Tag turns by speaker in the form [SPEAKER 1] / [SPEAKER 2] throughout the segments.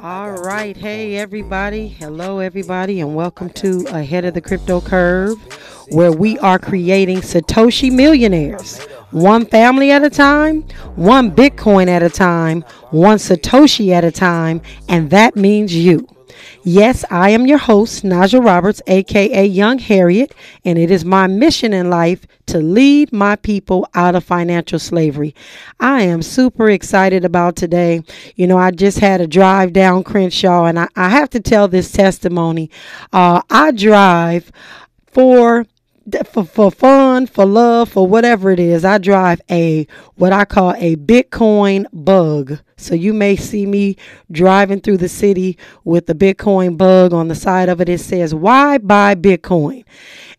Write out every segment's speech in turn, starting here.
[SPEAKER 1] All right. Hey, everybody. Hello, everybody, and welcome to Ahead of the Crypto Curve, where we are creating Satoshi millionaires. One family at a time, one Bitcoin at a time, one Satoshi at a time, and that means you. Yes, I am your host, Najah Roberts, aka Young Harriet, and it is my mission in life to lead my people out of financial slavery. I am super excited about today. You know, I just had a drive down Crenshaw, and I, I have to tell this testimony. Uh, I drive for for, for fun, for love, for whatever it is, I drive a what I call a Bitcoin bug. So you may see me driving through the city with the Bitcoin bug on the side of it. It says, Why buy Bitcoin?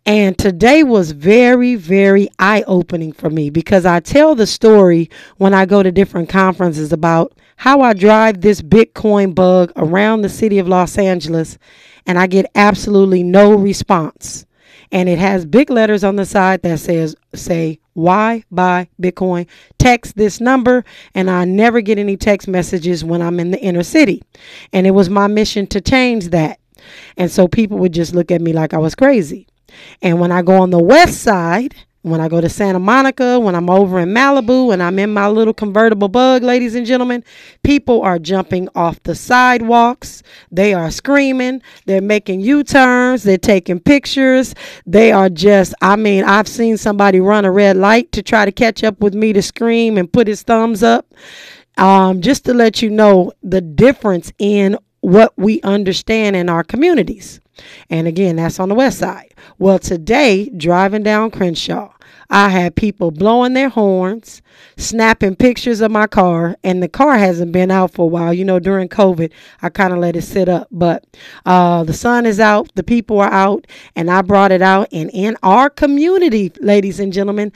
[SPEAKER 1] And today was very, very eye opening for me because I tell the story when I go to different conferences about how I drive this Bitcoin bug around the city of Los Angeles and I get absolutely no response. And it has big letters on the side that says say why buy bitcoin? Text this number and i never get any text messages when i'm in the inner city. And it was my mission to change that. And so people would just look at me like i was crazy and when i go on the west side when I go to Santa Monica, when I'm over in Malibu, and I'm in my little convertible bug, ladies and gentlemen, people are jumping off the sidewalks. They are screaming. They're making U turns. They're taking pictures. They are just, I mean, I've seen somebody run a red light to try to catch up with me to scream and put his thumbs up. Um, just to let you know the difference in what we understand in our communities. And again, that's on the west side. Well, today, driving down Crenshaw, I had people blowing their horns, snapping pictures of my car, and the car hasn't been out for a while. You know, during COVID, I kind of let it sit up, but uh, the sun is out, the people are out, and I brought it out. And in our community, ladies and gentlemen,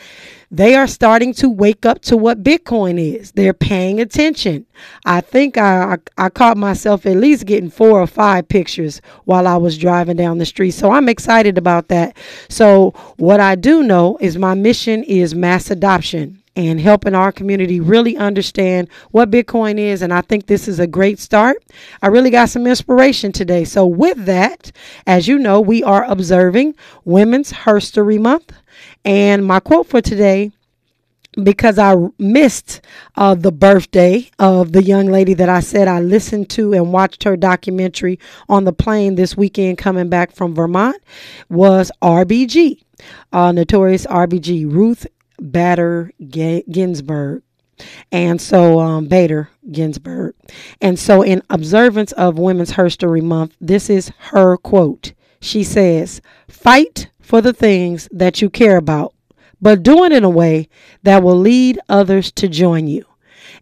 [SPEAKER 1] they are starting to wake up to what Bitcoin is. They're paying attention. I think I, I, I caught myself at least getting four or five pictures while I was driving down the street. So I'm excited about that. So, what I do know is my mission is mass adoption and helping our community really understand what Bitcoin is. And I think this is a great start. I really got some inspiration today. So, with that, as you know, we are observing Women's Herstory Month. And my quote for today because I missed uh, the birthday of the young lady that I said I listened to and watched her documentary on the plane this weekend coming back from Vermont was RBG, uh, notorious RBG, Ruth Bader Ginsburg. And so, um, Bader Ginsburg. And so, in observance of Women's History Month, this is her quote. She says, Fight for the things that you care about, but do it in a way that will lead others to join you.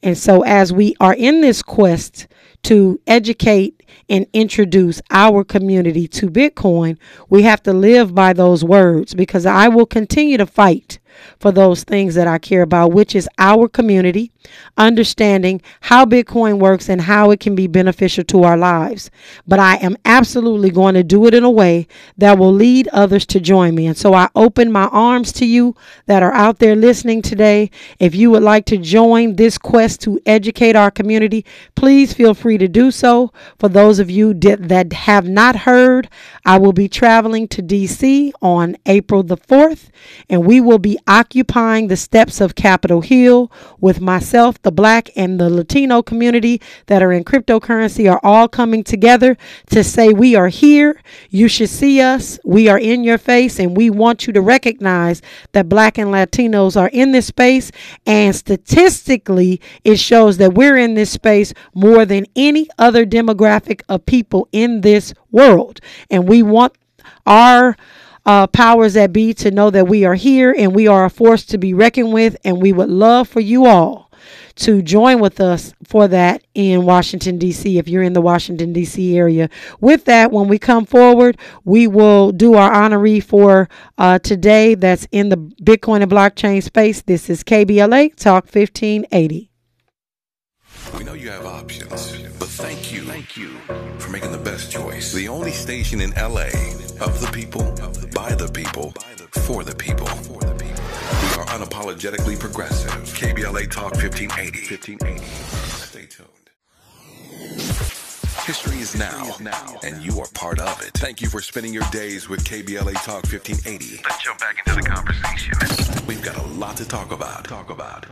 [SPEAKER 1] And so, as we are in this quest to educate and introduce our community to Bitcoin, we have to live by those words because I will continue to fight for those things that I care about, which is our community, understanding how Bitcoin works and how it can be beneficial to our lives. But I am absolutely going to do it in a way that will lead others to join me. And so I open my arms to you that are out there listening today. If you would like to join this quest to educate our community, please feel free to do so. For those of you that have not heard, I will be traveling to DC on April the 4th, and we will be occupying the steps of Capitol Hill with myself, the black and the Latino community that are in cryptocurrency are all coming together to say we are here. You should see us. We are in your face and we want you to recognize that black and Latinos are in this space and statistically it shows that we're in this space more than any other demographic of people in this world. And we want our uh, powers that be to know that we are here and we are a force to be reckoned with. And we would love for you all to join with us for that in Washington, D.C., if you're in the Washington, D.C. area. With that, when we come forward, we will do our honoree for uh, today that's in the Bitcoin and blockchain space. This is KBLA Talk 1580.
[SPEAKER 2] We know you have options, but thank you, thank you for making the best choice. The only station in LA of the people, by the people, for the people. We are unapologetically progressive. KBLA Talk 1580. 1580. Stay tuned. History is now, and you are part of it. Thank you for spending your days with KBLA Talk 1580. Let's jump back into the conversation. We've got a lot to talk about. Talk about.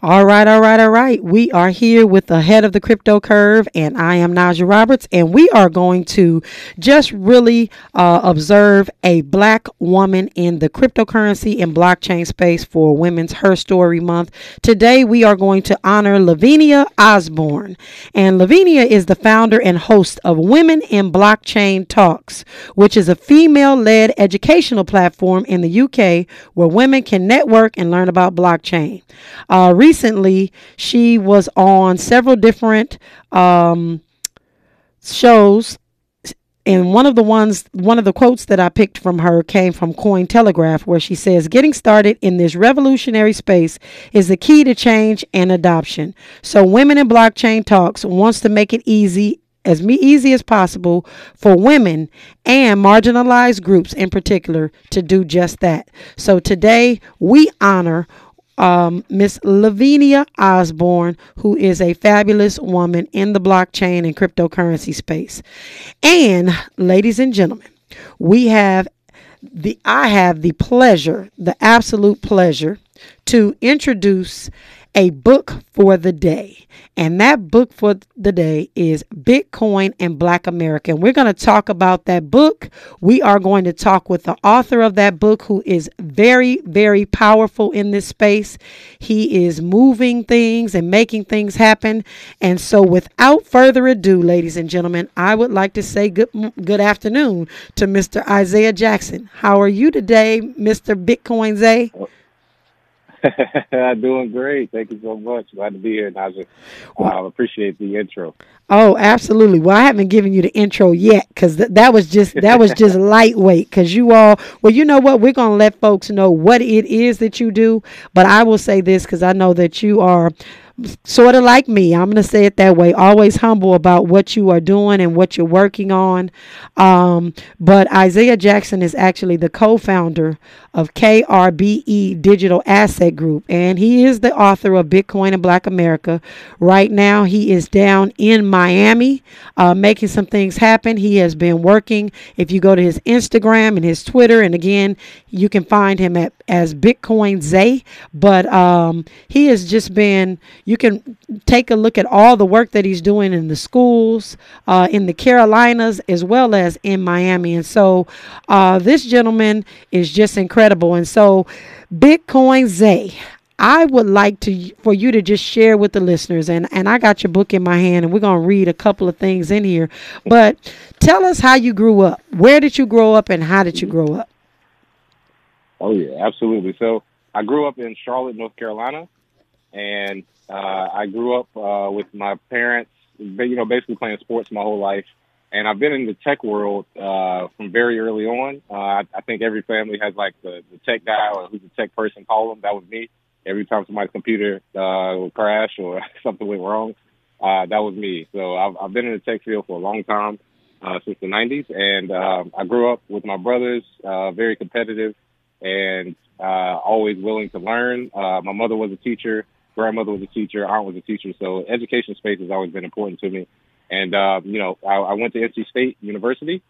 [SPEAKER 1] All right, all right, all right. We are here with the head of the crypto curve, and I am Najah Roberts, and we are going to just really uh, observe a black woman in the cryptocurrency and blockchain space for Women's Her Story Month. Today, we are going to honor Lavinia Osbourne, and Lavinia is the founder and host of Women in Blockchain Talks, which is a female-led educational platform in the UK where women can network and learn about blockchain. Uh, recently, she was on several different um, shows. And one of the ones, one of the quotes that I picked from her came from Cointelegraph, where she says, Getting started in this revolutionary space is the key to change and adoption. So, Women in Blockchain Talks wants to make it easy as me easy as possible for women and marginalized groups in particular to do just that. So today we honor um, Miss Lavinia Osbourne, who is a fabulous woman in the blockchain and cryptocurrency space. And ladies and gentlemen, we have the I have the pleasure, the absolute pleasure to introduce a book for the day. And that book for the day is Bitcoin and Black America. And we're going to talk about that book. We are going to talk with the author of that book, who is very, very powerful in this space. He is moving things and making things happen. And so, without further ado, ladies and gentlemen, I would like to say good, good afternoon to Mr. Isaiah Jackson. How are you today, Mr. Bitcoin Zay?
[SPEAKER 3] Doing great. Thank you so much. Glad to be here, Najah. Well, uh, appreciate the intro.
[SPEAKER 1] Oh, absolutely. Well, I haven't given you the intro yet because th- that was just that was just lightweight. Because you all, well, you know what? We're gonna let folks know what it is that you do. But I will say this because I know that you are sort of like me. I'm going to say it that way. Always humble about what you are doing and what you're working on. Um, but Isaiah Jackson is actually the co founder of KRBE Digital Asset Group, and he is the author of Bitcoin and Black America. Right now, he is down in Miami uh, making some things happen. He has been working. If you go to his Instagram and his Twitter, and again, you can find him at as Bitcoin Zay. But um, he has just been you can take a look at all the work that he's doing in the schools, uh, in the Carolinas, as well as in Miami. And so uh, this gentleman is just incredible. And so, Bitcoin Zay, I would like to for you to just share with the listeners and and I got your book in my hand and we're going to read a couple of things in here but tell us how you grew up where did you grow up and how did you grow up
[SPEAKER 3] Oh yeah absolutely so I grew up in Charlotte North Carolina and uh, I grew up uh, with my parents, you know, basically playing sports my whole life. And I've been in the tech world uh, from very early on. Uh, I, think every family has like the, the tech guy or who's the tech person call them. That was me. Every time somebody's computer uh, would crash or something went wrong, uh, that was me. So I've, I've been in the tech field for a long time, uh, since the 90s. And um, I grew up with my brothers, uh, very competitive and uh, always willing to learn. Uh, my mother was a teacher grandmother was a teacher, aunt was a teacher, so education space has always been important to me. And uh, you know, I, I went to NC State University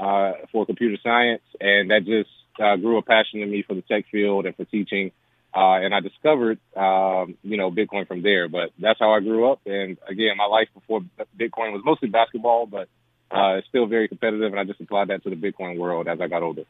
[SPEAKER 3] uh, for computer science, and that just uh, grew a passion in me for the tech field and for teaching. Uh, and I discovered, um, you know, Bitcoin from there. But that's how I grew up. And again, my life before Bitcoin was mostly basketball, but uh, it's still very competitive. And I just applied that to the Bitcoin world as I got older.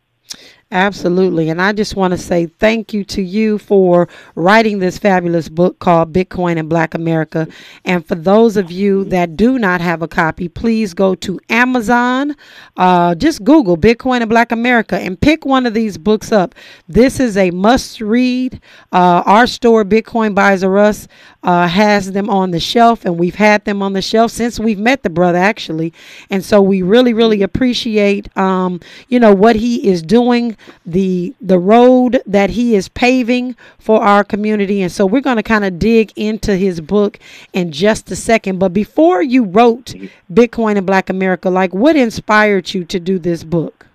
[SPEAKER 1] Absolutely. And I just want to say thank you to you for writing this fabulous book called Bitcoin and Black America. And for those of you that do not have a copy, please go to Amazon. Uh, just Google Bitcoin and Black America and pick one of these books up. This is a must read. Uh, our store, Bitcoin Buys or Us, uh, has them on the shelf, and we've had them on the shelf since we've met the brother, actually. And so we really, really appreciate, um, you know, what he is doing the the road that he is paving for our community. And so we're going to kind of dig into his book in just a second. But before you wrote Bitcoin and Black America, like what inspired you to do this book?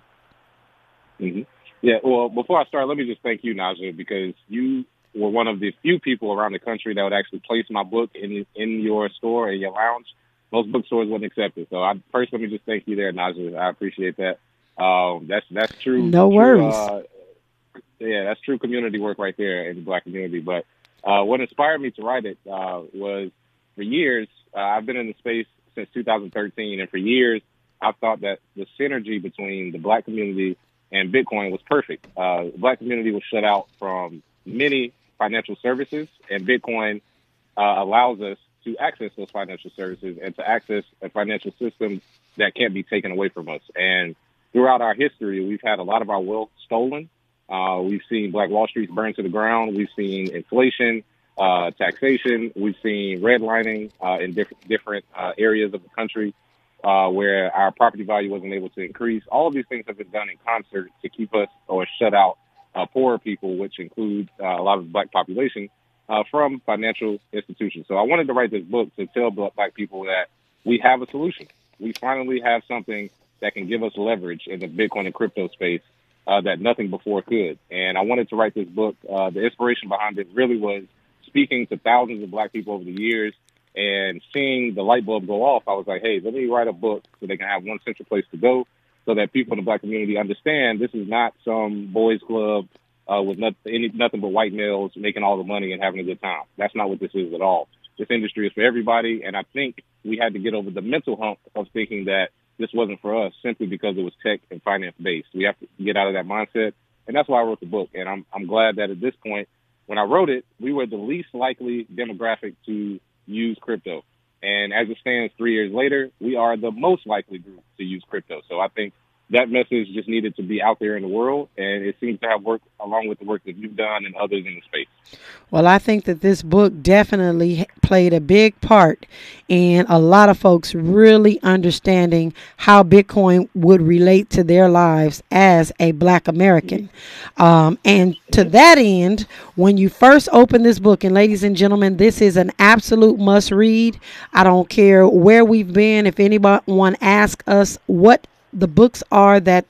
[SPEAKER 3] Mm-hmm. Yeah, well, before I start, let me just thank you, Najah, because you were one of the few people around the country that would actually place my book in in your store in your lounge. most bookstores wouldn't accept it. So I first let me just thank you there, Najah. I appreciate that. Um, that's that's true.
[SPEAKER 1] No
[SPEAKER 3] true,
[SPEAKER 1] worries.
[SPEAKER 3] Uh, yeah, that's true community work right there in the black community. But uh, what inspired me to write it uh, was for years uh, I've been in the space since 2013, and for years I've thought that the synergy between the black community and Bitcoin was perfect. Uh, the black community was shut out from many financial services, and Bitcoin uh, allows us to access those financial services and to access a financial system that can't be taken away from us. And throughout our history, we've had a lot of our wealth stolen. Uh, we've seen Black Wall Street burned to the ground. We've seen inflation, uh, taxation. We've seen redlining uh, in different different uh, areas of the country uh, where our property value wasn't able to increase. All of these things have been done in concert to keep us or shut out uh, poorer people, which includes a lot of the black population, uh, from financial institutions. So I wanted to write this book to tell black people that we have a solution. We finally have something that can give us leverage in the Bitcoin and crypto space uh, that nothing before could. And I wanted to write this book. Uh, the inspiration behind it really was speaking to thousands of black people over the years and seeing the light bulb go off. I was like, hey, let me write a book so they can have one central place to go so that people in the black community understand this is not some boys club uh, with any, nothing but white males making all the money and having a good time. That's not what this is at all. This industry is for everybody. And I think we had to get over the mental hump of thinking that this wasn't for us simply because it was tech and finance based. We have to get out of that mindset. And that's why I wrote the book. And I'm, I'm glad that at this point, when I wrote it, we were the least likely demographic to use crypto. And as it stands three years later, we are the most likely group to use crypto. So I think that message just needed to be out there in the world, and it seems to have worked along with the work that you've done and others in the space.
[SPEAKER 1] Well, I think that this book definitely played a big part in a lot of folks really understanding how Bitcoin would relate to their lives as a Black American. Um, and to that end, when you first open this book, and ladies and gentlemen, this is an absolute must read. I don't care where we've been. If anyone asks us what the books are that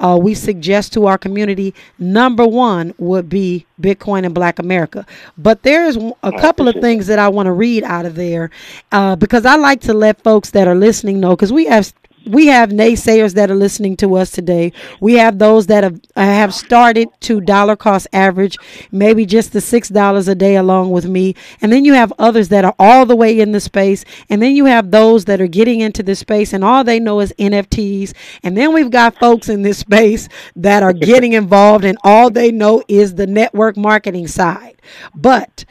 [SPEAKER 1] uh, we suggest to our community. Number one would be Bitcoin and Black America. But there's a couple of things that I want to read out of there uh, because I like to let folks that are listening know because we have we have naysayers that are listening to us today. We have those that have uh, have started to dollar cost average, maybe just the six dollars a day along with me, and then you have others that are all the way in the space, and then you have those that are getting into the space and all they know is NFTs, and then we've got folks in this space that are getting involved and all they know is the network marketing side, but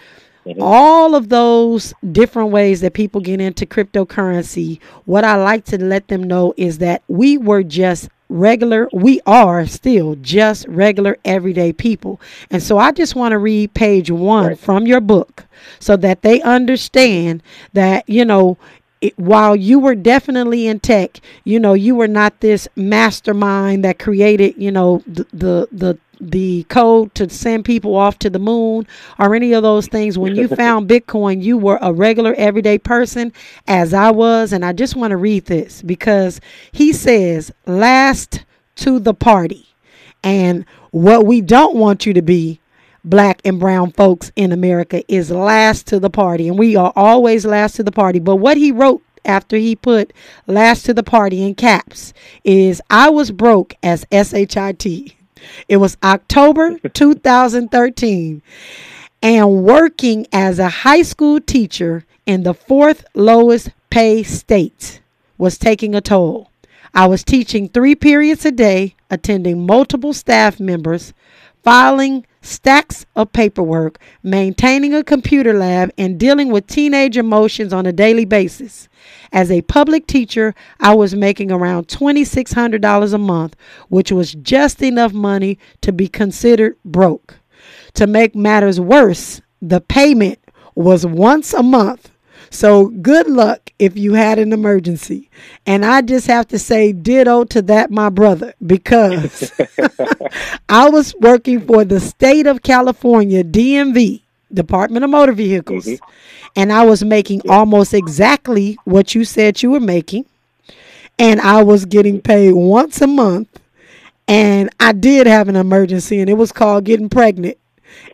[SPEAKER 1] Mm-hmm. All of those different ways that people get into cryptocurrency, what I like to let them know is that we were just regular, we are still just regular everyday people. And so I just want to read page one right. from your book so that they understand that, you know, it, while you were definitely in tech, you know, you were not this mastermind that created, you know, the the the, the code to send people off to the moon or any of those things. When you found Bitcoin, you were a regular everyday person, as I was. And I just want to read this because he says, last to the party. And what we don't want you to be black and brown folks in America is last to the party. And we are always last to the party. But what he wrote after he put last to the party in caps is I was broke as SHIT. It was October 2013 and working as a high school teacher in the fourth lowest pay state was taking a toll. I was teaching three periods a day, attending multiple staff members, filing stacks of paperwork, maintaining a computer lab, and dealing with teenage emotions on a daily basis. As a public teacher, I was making around $2,600 a month, which was just enough money to be considered broke. To make matters worse, the payment was once a month so good luck if you had an emergency. And I just have to say ditto to that, my brother, because I was working for the state of California, DMV, Department of Motor Vehicles, mm-hmm. and I was making almost exactly what you said you were making. And I was getting paid once a month. And I did have an emergency, and it was called getting pregnant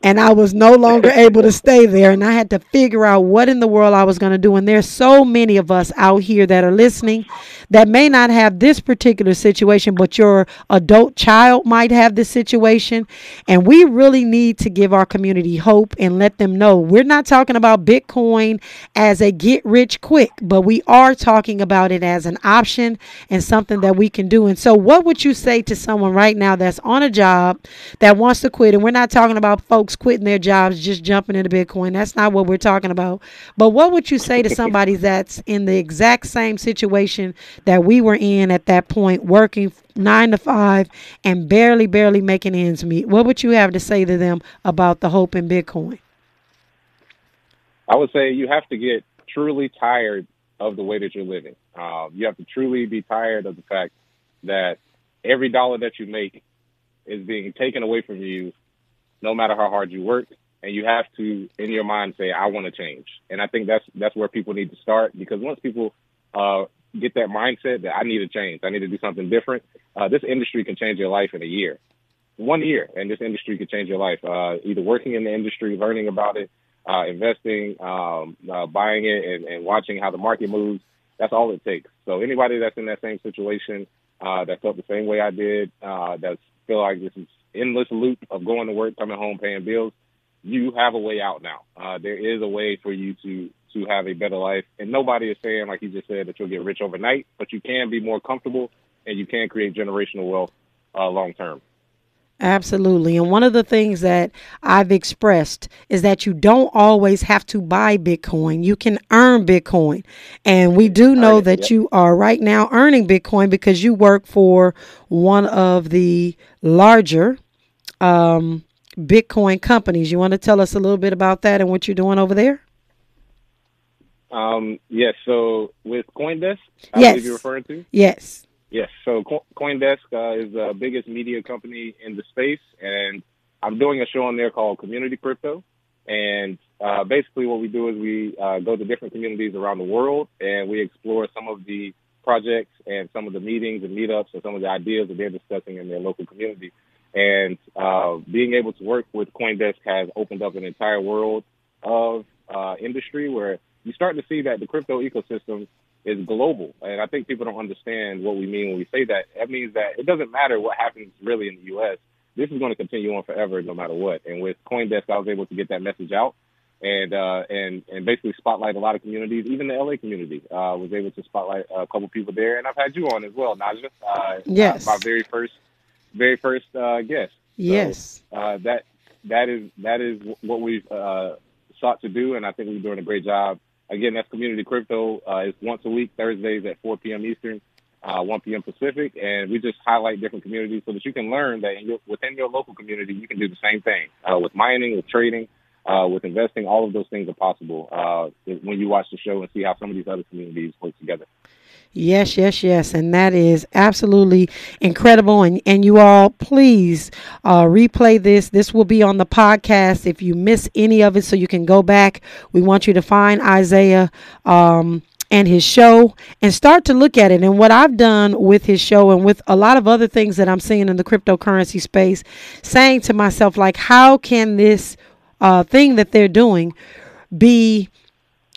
[SPEAKER 1] and I was no longer able to stay there. And I had to figure out what in the world I was going to do. And there's so many of us out here that are listening that may not have this particular situation, but your adult child might have this situation. And we really need to give our community hope and let them know we're not talking about Bitcoin as a get rich quick, but we are talking about it as an option and something that we can do. And so, what would you say to someone right now that's on a job that wants to quit? And we're not talking about folks quitting their jobs, just jumping into Bitcoin. That's not what we're talking about. But what would you say to somebody that's in the exact same situation that we were in at that point, working nine to five and barely, barely making ends meet? What would you have to say to them about the hope in Bitcoin?
[SPEAKER 3] I would say you have to get truly tired of the way that you're living. Um, you have to truly be tired of the fact that every dollar that you make is being taken away from you, no matter how hard you work. And you have to, in your mind, say, "I want to change." And I think that's that's where people need to start because once people uh, get that mindset that I need to change, I need to do something different, uh, this industry can change your life in a year, one year, and this industry can change your life. Uh, either working in the industry, learning about it, uh, investing, um, uh, buying it, and, and watching how the market moves. That's all it takes. So anybody that's in that same situation, uh, that felt the same way I did, uh, that feel like this is endless loop of going to work, coming home, paying bills, you have a way out now. Uh, there is a way for you to to have a better life, and nobody is saying, like you just said, that you'll get rich overnight, but you can be more comfortable and you can create generational wealth uh, long term.
[SPEAKER 1] Absolutely. And one of the things that I've expressed is that you don't always have to buy Bitcoin. You can earn Bitcoin. And we do know that yep. you are right now earning Bitcoin because you work for one of the larger um, Bitcoin companies. You want to tell us a little bit about that and what you're doing over there?
[SPEAKER 3] Um, yes. So with Coindesk, I yes. believe you're referring to?
[SPEAKER 1] Yes.
[SPEAKER 3] Yes. So CoinDesk uh, is the biggest media company in the space, and I'm doing a show on there called Community Crypto. And uh, basically, what we do is we uh, go to different communities around the world, and we explore some of the projects and some of the meetings and meetups and some of the ideas that they're discussing in their local community. And uh, being able to work with CoinDesk has opened up an entire world of uh, industry where you start to see that the crypto ecosystem is global. And I think people don't understand what we mean when we say that. That means that it doesn't matter what happens really in the U.S. This is going to continue on forever, no matter what. And with CoinDesk, I was able to get that message out and uh, and and basically spotlight a lot of communities. Even the LA community uh, was able to spotlight a couple people there. And I've had you on as well, Najah. Uh,
[SPEAKER 1] yes,
[SPEAKER 3] my very first, very first uh, guest.
[SPEAKER 1] Yes,
[SPEAKER 3] so, uh, that that is that is what we've uh, sought to do, and I think we're doing a great job Again, that's Community Crypto. Uh, it's once a week, Thursdays at 4 p.m. Eastern, uh, 1 p.m. Pacific, and we just highlight different communities so that you can learn that your, within your local community, you can do the same thing uh, with mining, with trading, uh, with investing. All of those things are possible uh, when you watch the show and see how some of these other communities work together.
[SPEAKER 1] Yes, yes, yes. And that is absolutely incredible. And, and you all, please uh, replay this. This will be on the podcast if you miss any of it, so you can go back. We want you to find Isaiah. Um, and his show and start to look at it. And what I've done with his show and with a lot of other things that I'm seeing in the cryptocurrency space, saying to myself, like, how can this uh, thing that they're doing be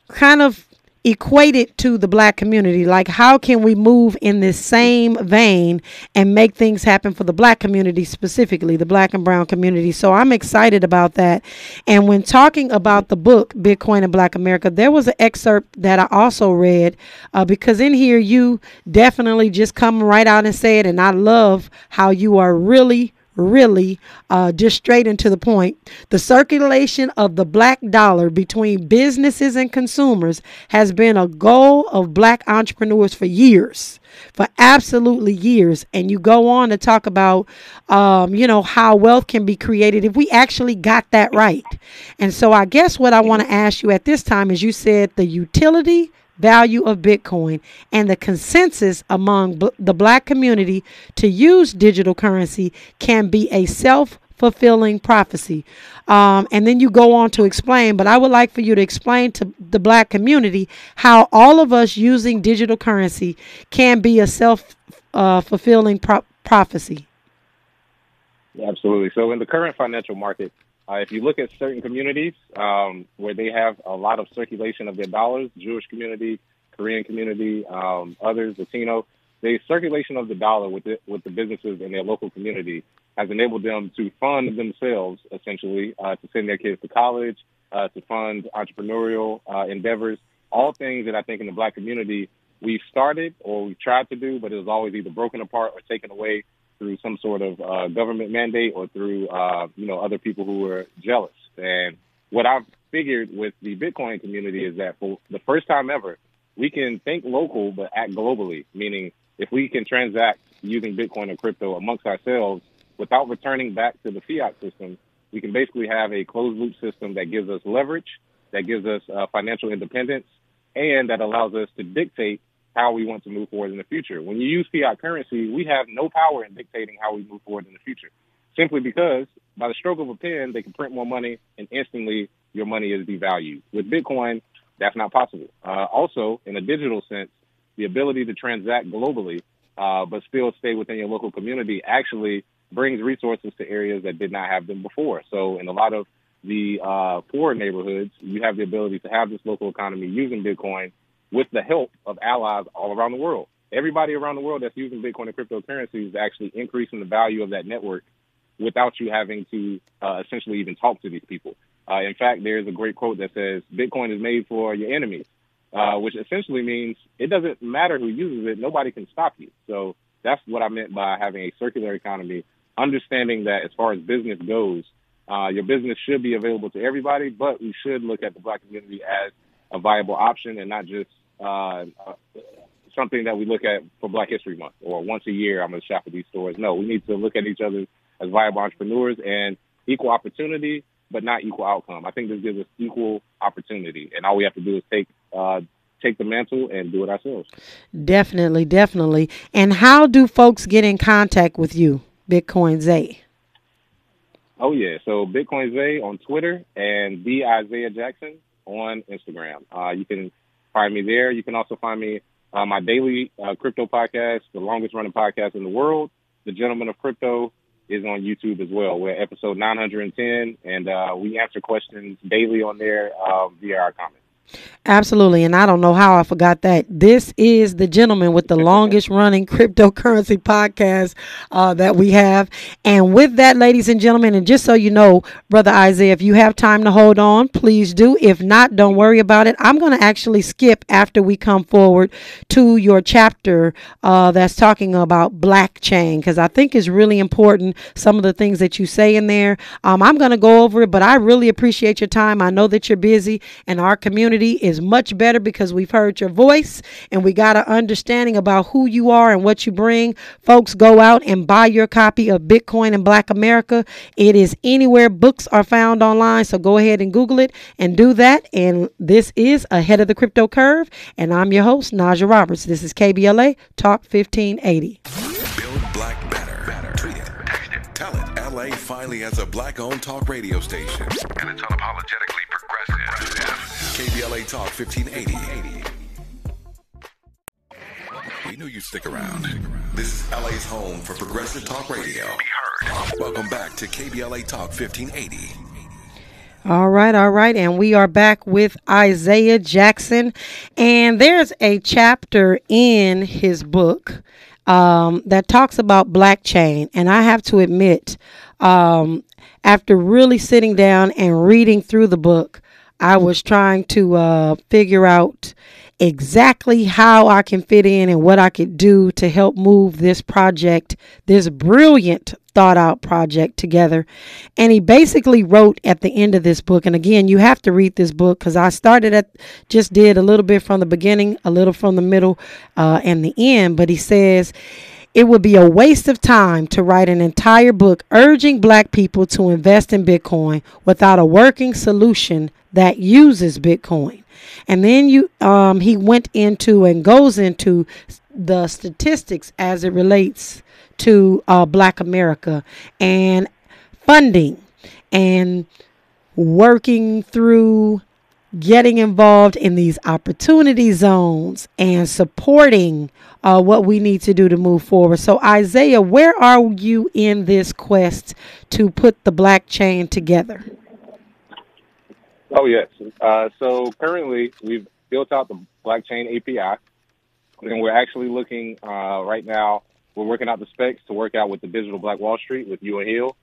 [SPEAKER 1] kind of equated to the black community. Like, how can we move in this same vein and make things happen for the black community specifically, the black and brown community? So I'm excited about that. And when talking about the book, Bitcoin and Black America, there was an excerpt that I also read uh, because in here you definitely just come right out and say it. And I love how you are really really uh, just straight into the point. The circulation of the black dollar between businesses and consumers has been a goal of black entrepreneurs for years, for absolutely years. And you go on to talk about, um, you know, how wealth can be created if we actually got that right. And so I guess what I want to ask you at this time is you said the utility value of Bitcoin and the consensus among the black community to use digital currency can be a self fulfilling prophecy. Um, and then you go on to explain, but I would like for you to explain to the black community how all of us using digital currency can be a self uh, fulfilling pro- prophecy.
[SPEAKER 3] Absolutely. So, in the current financial market, Uh, if you look at certain communities um, where they have a lot of circulation of their dollars, Jewish community, Korean community, um, others, Latino, the circulation of the dollar with the, with the businesses in their local community has enabled them to fund themselves, essentially, uh, to send their kids to college, uh, to fund entrepreneurial uh, endeavors, all things that I think in the black community we've started or we've tried to do, but it was always either broken apart or taken away through some sort of uh, government mandate or through uh, you know other people who were jealous. And what I've figured with the Bitcoin community is that for the first time ever, we can think local but act globally. Meaning, if we can transact using Bitcoin or crypto amongst ourselves without returning back to the fiat system, we can basically have a closed loop system that gives us leverage, that gives us uh, financial independence, and that allows us to dictate how we want to move forward in the future. When you use fiat currency, we have no power in dictating how we move forward in the future, simply because by the stroke of a pen, they can print more money and instantly your money is devalued. With Bitcoin, that's not possible. Uh, also, in a digital sense, the ability to transact globally, uh, but still stay within your local community actually brings resources to areas that did not have them before. So in a lot of the uh, poor neighborhoods, you have the ability to have this local economy using Bitcoin with the help of allies all around the world. Everybody around the world that's using Bitcoin and cryptocurrency is actually increasing the value of that network without you having to uh, essentially even talk to these people. Uh, in fact, there's a great quote that says, Bitcoin is made for your enemies, uh, which essentially means it doesn't matter who uses it, nobody can stop you. So that's what I meant by having a circular economy, understanding that as far as business goes, uh, your business should be available to everybody, but we should look at the black community as a viable option and not just uh, something that we look at for Black History Month or once a year. I'm going to shop at these stores. No, we need to look at each other as viable entrepreneurs and equal opportunity, but not equal outcome. I think this gives us equal opportunity, and all we have to do is take uh, take the mantle and do it ourselves.
[SPEAKER 1] Definitely, definitely. And how do folks get in contact with you, Bitcoin Zay?
[SPEAKER 3] Oh yeah, so Bitcoin Zay on Twitter and the Isaiah Jackson on Instagram. Uh, you can find me there. You can also find me uh, my daily uh, crypto podcast, the longest running podcast in the world, The Gentlemen of Crypto, is on YouTube as well. We're episode 910, and uh, we answer questions daily on there um, via our comments.
[SPEAKER 1] Absolutely. And I don't know how I forgot that. This is the gentleman with the longest running cryptocurrency podcast uh, that we have. And with that, ladies and gentlemen, and just so you know, Brother Isaiah, if you have time to hold on, please do. If not, don't worry about it. I'm going to actually skip after we come forward to your chapter uh, that's talking about blockchain because I think it's really important, some of the things that you say in there. Um, I'm going to go over it, but I really appreciate your time. I know that you're busy and our community is much better because we've heard your voice and we got an understanding about who you are and what you bring. Folks, go out and buy your copy of Bitcoin and Black America. It is anywhere books are found online. So go ahead and Google it and do that. And this is Ahead of the Crypto Curve. And I'm your host, Najah Roberts. This is KBLA Talk 1580.
[SPEAKER 2] Build Black better. LA finally has a black owned talk radio station. And it's unapologetically. KBLA Talk 1580. We knew you'd stick around. This is LA's home for progressive talk radio. Be heard. Welcome back to KBLA Talk 1580.
[SPEAKER 1] All right, all right. And we are back with Isaiah Jackson. And there's a chapter in his book um, that talks about blockchain. And I have to admit, um, after really sitting down and reading through the book, I was trying to uh, figure out exactly how I can fit in and what I could do to help move this project, this brilliant thought out project together. And he basically wrote at the end of this book, and again, you have to read this book because I started at just did a little bit from the beginning, a little from the middle, uh, and the end. But he says, it would be a waste of time to write an entire book urging black people to invest in Bitcoin without a working solution that uses Bitcoin. And then you um, he went into and goes into the statistics as it relates to uh, Black America and funding and working through getting involved in these opportunity zones and supporting uh, what we need to do to move forward. So, Isaiah, where are you in this quest to put the blockchain together?
[SPEAKER 3] Oh, yes. Uh, so, currently, we've built out the blockchain API, and we're actually looking uh, right now. We're working out the specs to work out with the Digital Black Wall Street with you and Hill.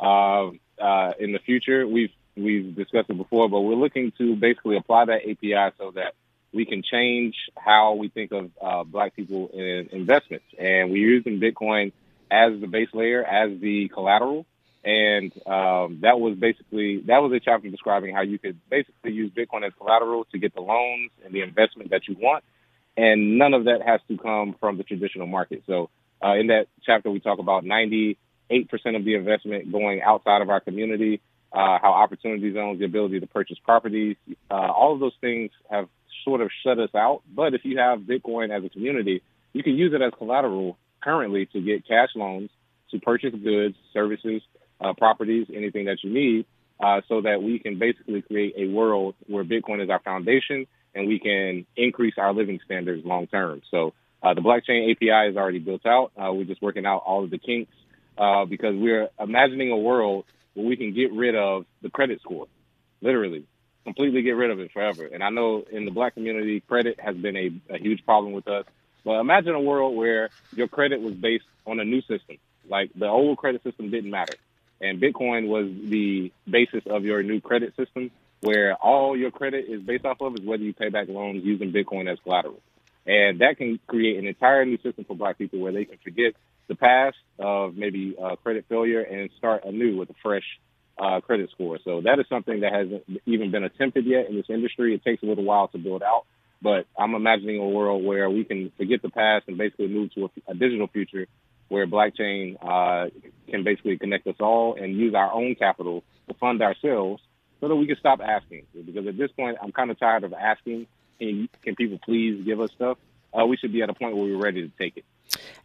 [SPEAKER 3] Uh, uh, in the future, we've we've discussed it before, but we're looking to basically apply that API so that we can change how we think of uh, black people in investments. And we're using Bitcoin as the base layer, as the collateral. And um, that was basically that was a chapter describing how you could basically use Bitcoin as collateral to get the loans and the investment that you want, and none of that has to come from the traditional market. So uh, in that chapter, we talk about 98% of the investment going outside of our community, uh, how opportunity zones, the ability to purchase properties, uh, all of those things have sort of shut us out. But if you have Bitcoin as a community, you can use it as collateral currently to get cash loans to purchase goods, services, uh, properties, anything that you need, uh, so that we can basically create a world where Bitcoin is our foundation and we can increase our living standards long term. So uh, the blockchain API is already built out. Uh, we're just working out all of the kinks uh, because we're imagining a world where we can get rid of the credit score, literally completely get rid of it forever. And I know in the black community, credit has been a, a huge problem with us. But imagine a world where your credit was based on a new system. Like the old credit system didn't matter. And Bitcoin was the basis of your new credit system, where all your credit is based off of is whether you pay back loans using Bitcoin as collateral. And that can create an entire new system for black people where they can forget the past of maybe uh, credit failure and start anew with a fresh uh, credit score. So that is something that hasn't even been attempted yet in this industry. It takes a little while to build out, but I'm imagining a world where we can forget the past and basically move to a, a digital future where blockchain uh, can basically connect us all and use our own capital to fund ourselves so that we can stop asking. Because at this point, I'm kind of tired of asking, can, can people please give us stuff? Uh, we should be at a point where we're ready to take it.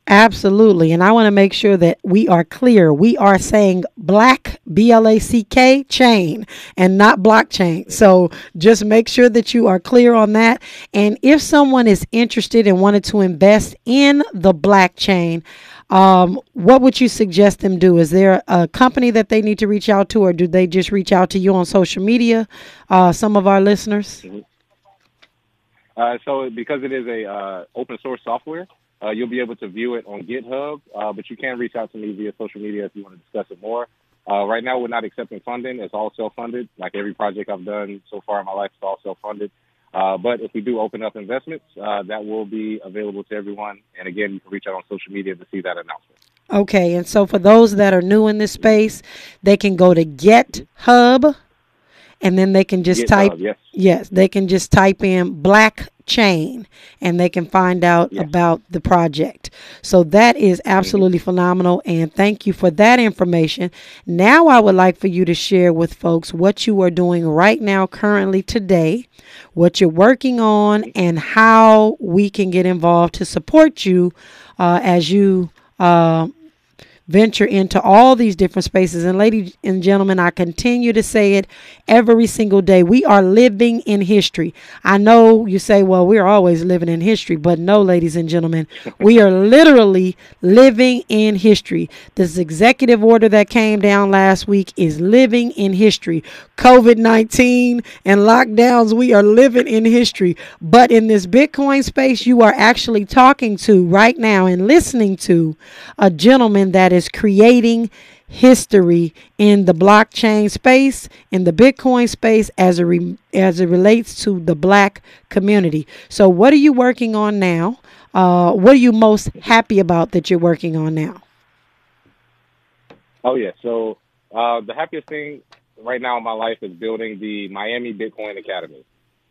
[SPEAKER 1] Absolutely. And I want to make sure that we are clear. We are saying black, B L A C K, chain, and not blockchain. So just make sure that you are clear on that. And if someone is interested and wanted to invest in the blockchain, um, what would you suggest them do? Is there a company that they need to reach out to, or do they just reach out to you on social media? Uh, some of our listeners.
[SPEAKER 3] Mm-hmm. Uh, so, because it is a uh, open source software, uh, you'll be able to view it on GitHub, uh, but you can reach out to me via social media if you want to discuss it more. Uh, right now, we're not accepting funding. It's all self-funded. Like every project I've done so far in my life, it's all self-funded. Uh, but if we do open up investments, uh, that will be available to everyone. And again, you can reach out on social media to see that announcement.
[SPEAKER 1] Okay, and so for those that are new in this space, they can go to GitHub, and then they can just type.
[SPEAKER 3] yes.
[SPEAKER 1] Yes, they can just type in black chain and they can find out
[SPEAKER 3] Yes.
[SPEAKER 1] about the project. So that is absolutely phenomenal and thank you for that information. Now I would like for you to share with folks what you are doing right now currently today, what you're working on and how we can get involved to support you uh, as you uh, venture into all these different spaces. And, ladies and gentlemen, I continue to say it every single day. We are living in history. I know you say, well, we're always living in history, but no, ladies and gentlemen, we are literally living in history. This executive order that came down last week is living in history. COVID 19 and lockdowns, we are living in history. But in this Bitcoin space, you are actually talking to right now and listening to a gentleman that is creating history in the blockchain space, in the Bitcoin space, as a re- as it relates to the Black community. So, what are you working on now? Uh, what are you most happy about that you're working on now?
[SPEAKER 3] Oh yeah. So uh, the happiest thing right now in my life is building the Miami Bitcoin Academy.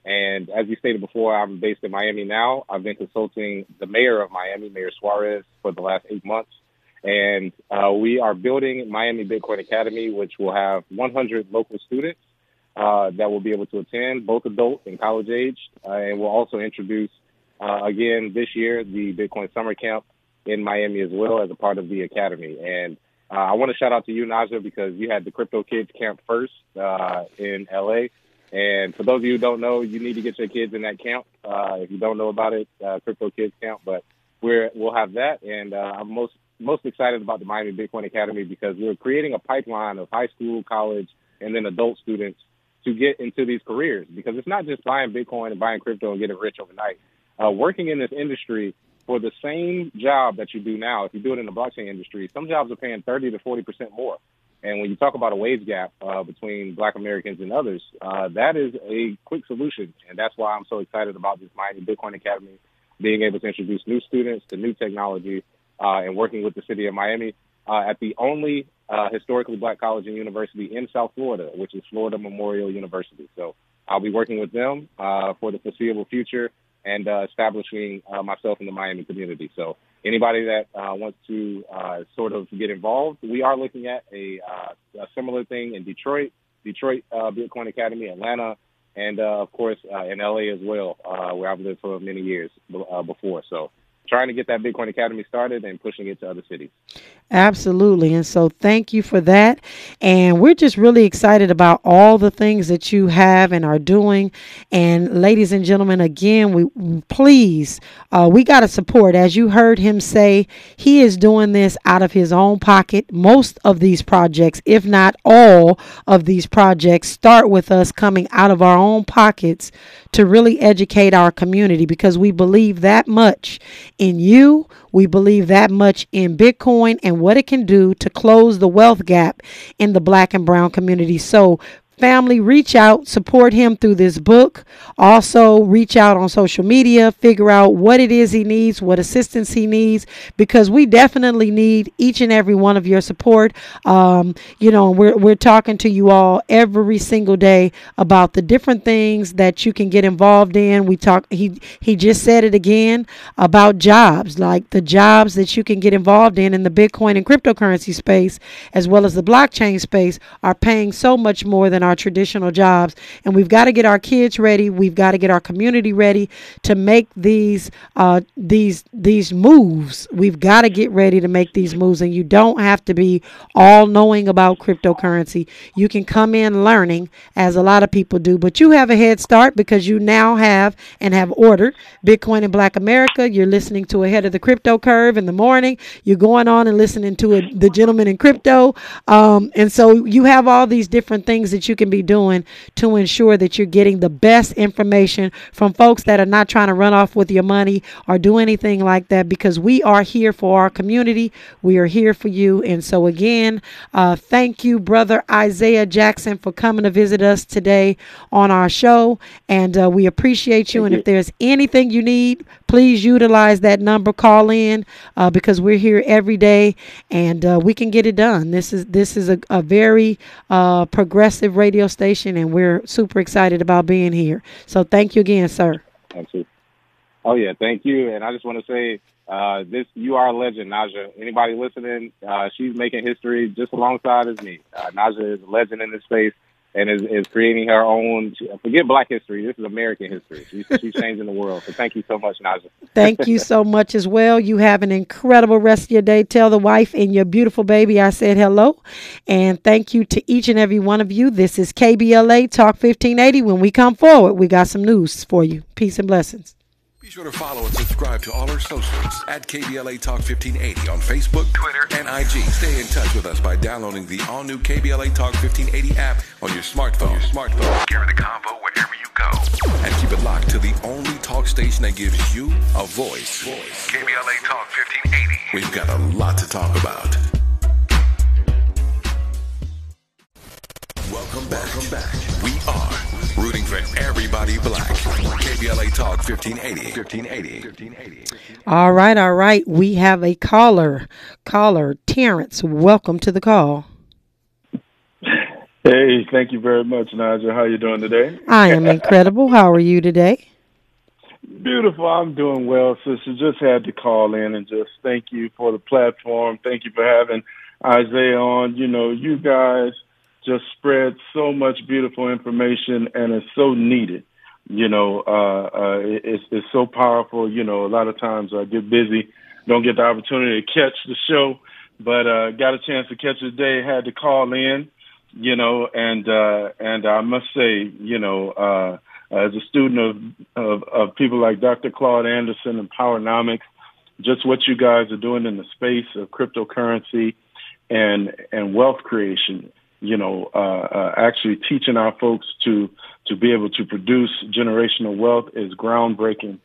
[SPEAKER 3] And as you stated before, I'm based in Miami now. I've been consulting the mayor of Miami, Mayor Suarez, for the last eight months. And uh, we are building Miami Bitcoin Academy, which will have 100 local students uh, that will be able to attend, both adult and college age. Uh, and we'll also introduce, uh, again, this year, the Bitcoin Summer Camp in Miami as well as a part of the academy. And uh, I want to shout out to you, Najah, because you had the Crypto Kids Camp first uh, in LA. And for those of you who don't know, you need to get your kids in that camp. If you don't know about it, Crypto Kids Camp. But we're we'll have that, and I'm most most excited about the Miami Bitcoin Academy because we're creating a pipeline of high school, college, and then adult students to get into these careers. Because it's not just buying Bitcoin and buying crypto and getting rich overnight. Uh, working in this industry for the same job that you do now, if you do it in the blockchain industry, some jobs are paying 30 to 40 percent more. And when you talk about a wage gap uh, between Black Americans and others, uh, that is a quick solution, and that's why I'm so excited about this Miami Bitcoin Academy, being able to introduce new students to new technology, uh, and working with the city of Miami uh, at the only uh, historically Black college and university in South Florida, which is Florida Memorial University. So I'll be working with them uh, for the foreseeable future and uh, establishing uh, myself in the Miami community. So anybody that uh, wants to uh, sort of get involved, we are looking at a, uh, a similar thing in Detroit, Detroit uh, Bitcoin Academy, Atlanta, and uh, of course uh, in LA as well, uh, where I've lived for many years uh, before. So trying to get that Bitcoin Academy started and pushing it to other cities.
[SPEAKER 1] Absolutely. And so thank you for that. And we're just really excited about all the things that you have and are doing. And ladies and gentlemen, again, we please, uh, we got to support. As you heard him say, he is doing this out of his own pocket. Most of these projects, if not all of these projects, start with us coming out of our own pockets to really educate our community because we believe that much in you. We believe that much in Bitcoin and what it can do to close the wealth gap in the black and brown community. So family, reach out, support him through this book. Also, reach out on social media, figure out what it is he needs, what assistance he needs, because we definitely need each and every one of your support. Um, you know, we're, we're talking to you all every single day about the different things that you can get involved in. We talk, he, he just said it again about jobs, like the jobs that you can get involved in in the Bitcoin and cryptocurrency space, as well as the blockchain space, are paying so much more than our traditional jobs. And we've got to get our kids ready. We've got to get our community ready to make these uh, these these moves. We've got to get ready to make these moves. And you don't have to be all knowing about cryptocurrency. You can come in learning, as a lot of people do, but you have a head start because you now have and have ordered Bitcoin in Black America. You're listening to Ahead of the Crypto Curve in the morning. You're going on and listening to a, the Gentlemen of Crypto. Um, and so you have all these different things that you can be doing to ensure that you're getting the best information from folks that are not trying to run off with your money or do anything like that because we are here for our community. We are here for you. And so, again, uh, thank you, Brother Isaiah Jackson, for coming to visit us today on our show. And uh, we appreciate you. and if there's anything you need, please utilize that number. Call in uh, because we're here every day and uh, we can get it done. This is this is a, a very uh, progressive radio station, and we're super excited about being here. So thank you again, sir.
[SPEAKER 3] Thank you. Oh yeah, thank you. And I just want to say, uh, this you are a legend, Najah. Anybody listening, uh, she's making history just alongside as me. Uh, Najah is a legend in this space and is, is creating her own. Forget Black history. This is American history. She's, she's changing the world. So thank you so much, Najah.
[SPEAKER 1] thank you so much as well. You have an incredible rest of your day. Tell the wife and your beautiful baby I said hello, and thank you to each and every one of you. This is KBLA Talk 1580. When we come forward, we got some news for you. Peace and blessings.
[SPEAKER 2] Be sure to follow and subscribe to all our socials at KBLA Talk 1580 on Facebook, Twitter, and IG. Stay in touch with us by downloading the all new KBLA Talk 1580 app on your smartphone. Your smartphone. Carry the convo wherever you go. And keep it locked to the only talk station that gives you a voice. voice. KBLA Talk 1580. We've got a lot to talk about. KBLA Talk 1580. 1580. 1580.
[SPEAKER 1] All right, all right. We have a caller. Caller, Terrence. Welcome to the call.
[SPEAKER 4] Hey, thank you very much, Nigel. How you doing today?
[SPEAKER 1] I am incredible. How are you today?
[SPEAKER 4] Beautiful. I'm doing well, sister. Just had to call in and just thank you for the platform. Thank you for having Isaiah on. You know, you guys just spread so much beautiful information and it's so needed. You know, uh, uh, it's, it's so powerful. You know, a lot of times I get busy, don't get the opportunity to catch the show, but uh, got a chance to catch it today. Had to call in you know, and uh, and I must say, you know, uh, as a student of, of of people like Dr. Claude Anderson and Powernomics, just what you guys are doing in the space of cryptocurrency and and wealth creation, you know, uh, uh, actually teaching our folks to to be able to produce generational wealth is groundbreaking.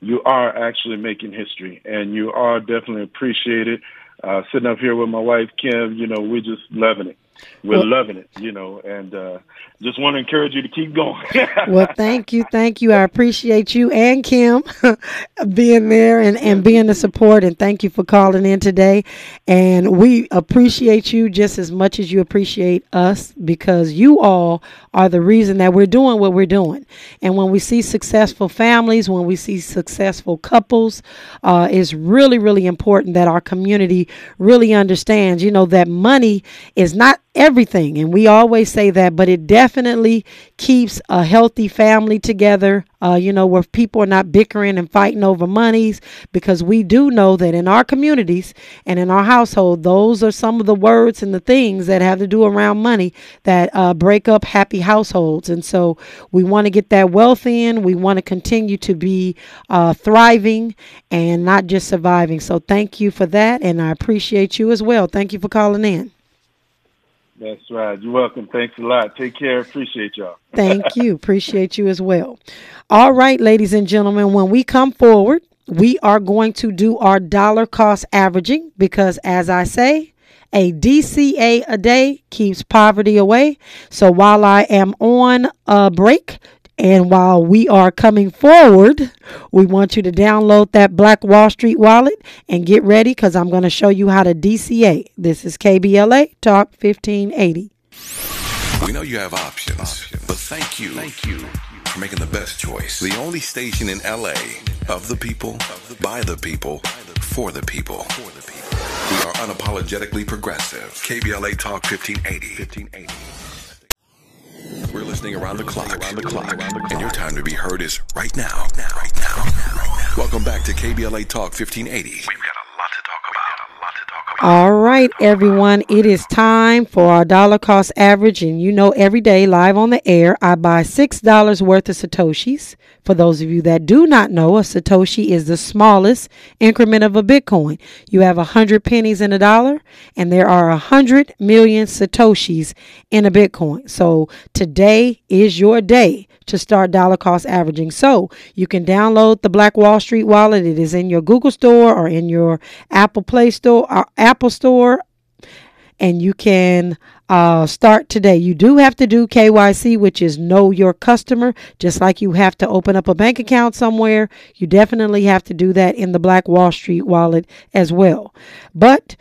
[SPEAKER 4] You are actually making history, and you are definitely appreciated. Uh, sitting up here with my wife Kim, you know, we're just loving it we're well, loving it, you know, and uh, just want to encourage you to keep going.
[SPEAKER 1] well, thank you, thank you. I appreciate you and Kim being there and, and being the support, and thank you for calling in today. And we appreciate you just as much as you appreciate us because you all are the reason that we're doing what we're doing. And when we see successful families, when we see successful couples, uh, it's really, really important that our community really understands, you know, that money is not everything. And we always say that, but it definitely keeps a healthy family together, uh, you know, where people are not bickering and fighting over monies, because we do know that in our communities and in our household, those are some of the words and the things that have to do around money that uh, break up happy households. And so we want to get that wealth in. We want to continue to be uh, thriving and not just surviving. So thank you for that. And I appreciate you as well. Thank you for calling in.
[SPEAKER 4] That's right. You're welcome. Thanks a lot. Take care. Appreciate y'all.
[SPEAKER 1] Thank you. Appreciate you as well. All right, ladies and gentlemen, when we come forward, we are going to do our dollar cost averaging because, as I say, a DCA a day keeps poverty away. So while I am on a break, and while we are coming forward, we want you to download that Black Wall Street wallet and get ready because I'm going to show you how to DCA. This is KBLA Talk 1580.
[SPEAKER 2] We know you have options, but thank you. Thank you for making the best choice. The only station in LA of the people, by the people, for the people. We are unapologetically progressive. KBLA Talk 1580. 1580. We're listening around the clock, around the clock, around the clock. and your time to be heard is right now, now, right now. Welcome back to KBLA Talk 1580. We've got a lot to talk about. A lot to talk
[SPEAKER 1] about. All right, everyone, it is time for our dollar cost average, and you know, every day live on the air, I buy six dollars worth of satoshis. For those of you that do not know, a Satoshi is the smallest increment of a Bitcoin. You have a hundred pennies in a dollar, and there are a hundred million Satoshis in a Bitcoin. So today is your day to start dollar cost averaging. So you can download the Black Wall Street wallet. It is in your Google Store or in your Apple Play Store, or uh, Apple Store and you can uh, start today. You do have to do KYC, which is know your customer, just like you have to open up a bank account somewhere. You definitely have to do that in the Black Wall Street wallet as well. But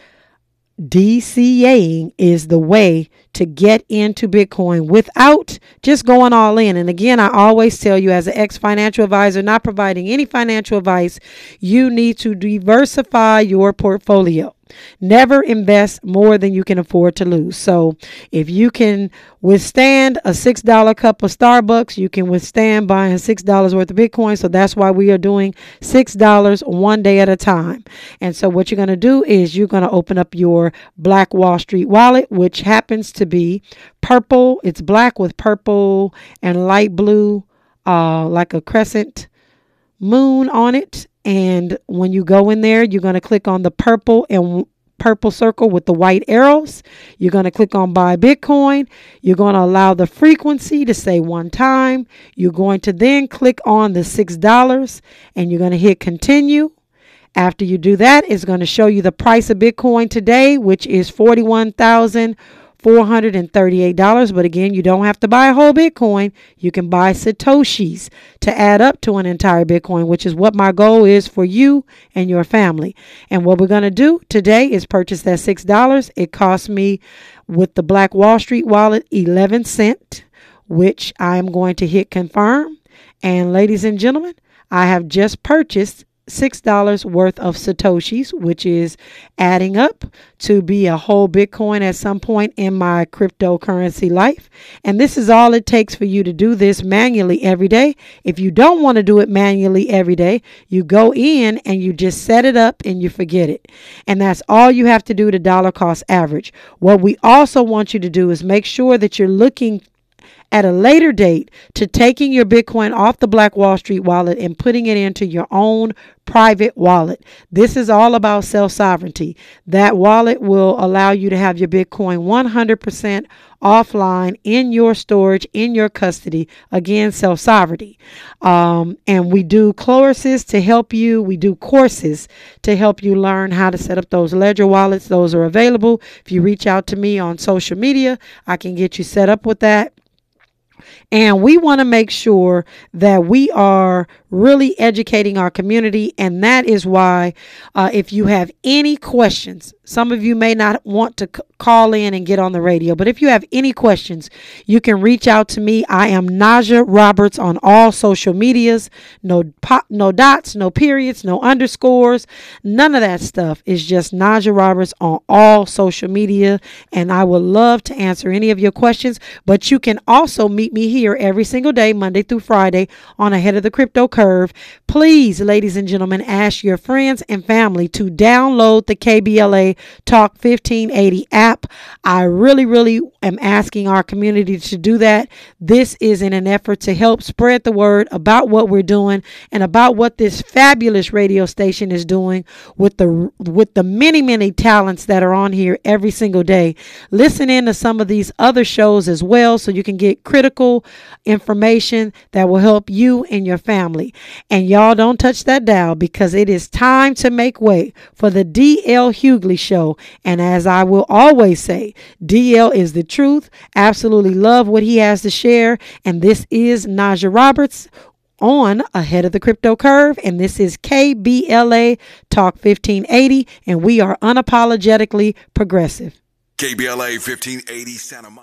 [SPEAKER 1] DCAing is the way to get into Bitcoin without just going all in. And again, I always tell you, as an ex financial advisor, not providing any financial advice, you need to diversify your portfolio. Never invest more than you can afford to lose. So if you can withstand a $6 cup of Starbucks, you can withstand buying $6 worth of Bitcoin. So that's why we are doing $6 one day at a time. And so what you're going to do is you're going to open up your Black Wall Street wallet, which happens to be purple. It's black with purple and light blue, uh, like a crescent moon on it and when you go in there, you're going to click on the purple and purple circle with the white arrows. You're going to click on buy Bitcoin. You're going to allow the frequency to say one time. You're going to then click on the $6 and you're going to hit continue. After you do that, it's going to show you the price of Bitcoin today, which is 41,000. $438. But again, you don't have to buy a whole Bitcoin. You can buy Satoshis to add up to an entire Bitcoin, which is what my goal is for you and your family. And what we're going to do today is purchase that $6. It cost me with the Black Wall Street wallet 11 cent, which I am going to hit confirm. And ladies and gentlemen, I have just purchased $6 worth of Satoshis, which is adding up to be a whole Bitcoin at some point in my cryptocurrency life. And this is all it takes for you to do this manually every day. If you don't want to do it manually every day, you go in and you just set it up and you forget it. And that's all you have to do to dollar cost average. What we also want you to do is make sure that you're looking at a later date to taking your Bitcoin off the Black Wall Street wallet and putting it into your own private wallet. This is all about self sovereignty. That wallet will allow you to have your Bitcoin 100% offline in your storage, in your custody. Again, self sovereignty. Um, and we do courses to help you, we do courses to help you learn how to set up those ledger wallets. Those are available. If you reach out to me on social media, I can get you set up with that. And we want to make sure that we are really educating our community. And that is why, uh, if you have any questions, some of you may not want to c- call in and get on the radio, but if you have any questions, you can reach out to me. I am Najah Roberts on all social medias. No po- no dots, no periods, no underscores, none of that stuff. It's just Najah Roberts on all social media, and I would love to answer any of your questions. But you can also meet me here every single day, Monday through Friday, on Ahead of the Crypto Curve. Please, ladies and gentlemen, ask your friends and family to download the KBLA Talk 1580 app. I really, really am asking our community to do that. This is in an effort to help spread the word about what we're doing and about what this fabulous radio station is doing with the with the many, many talents that are on here every single day. Listen in to some of these other shows as well so you can get critical information that will help you and your family. And y'all don't touch that dial because it is time to make way for the DL Hughley show. And as I will always say, DL is the truth. Absolutely love what he has to share. And this is Najah Roberts on Ahead of the Crypto Curve. And this is KBLA Talk 1580. And we are unapologetically progressive.
[SPEAKER 2] KBLA 1580 Santa Monica.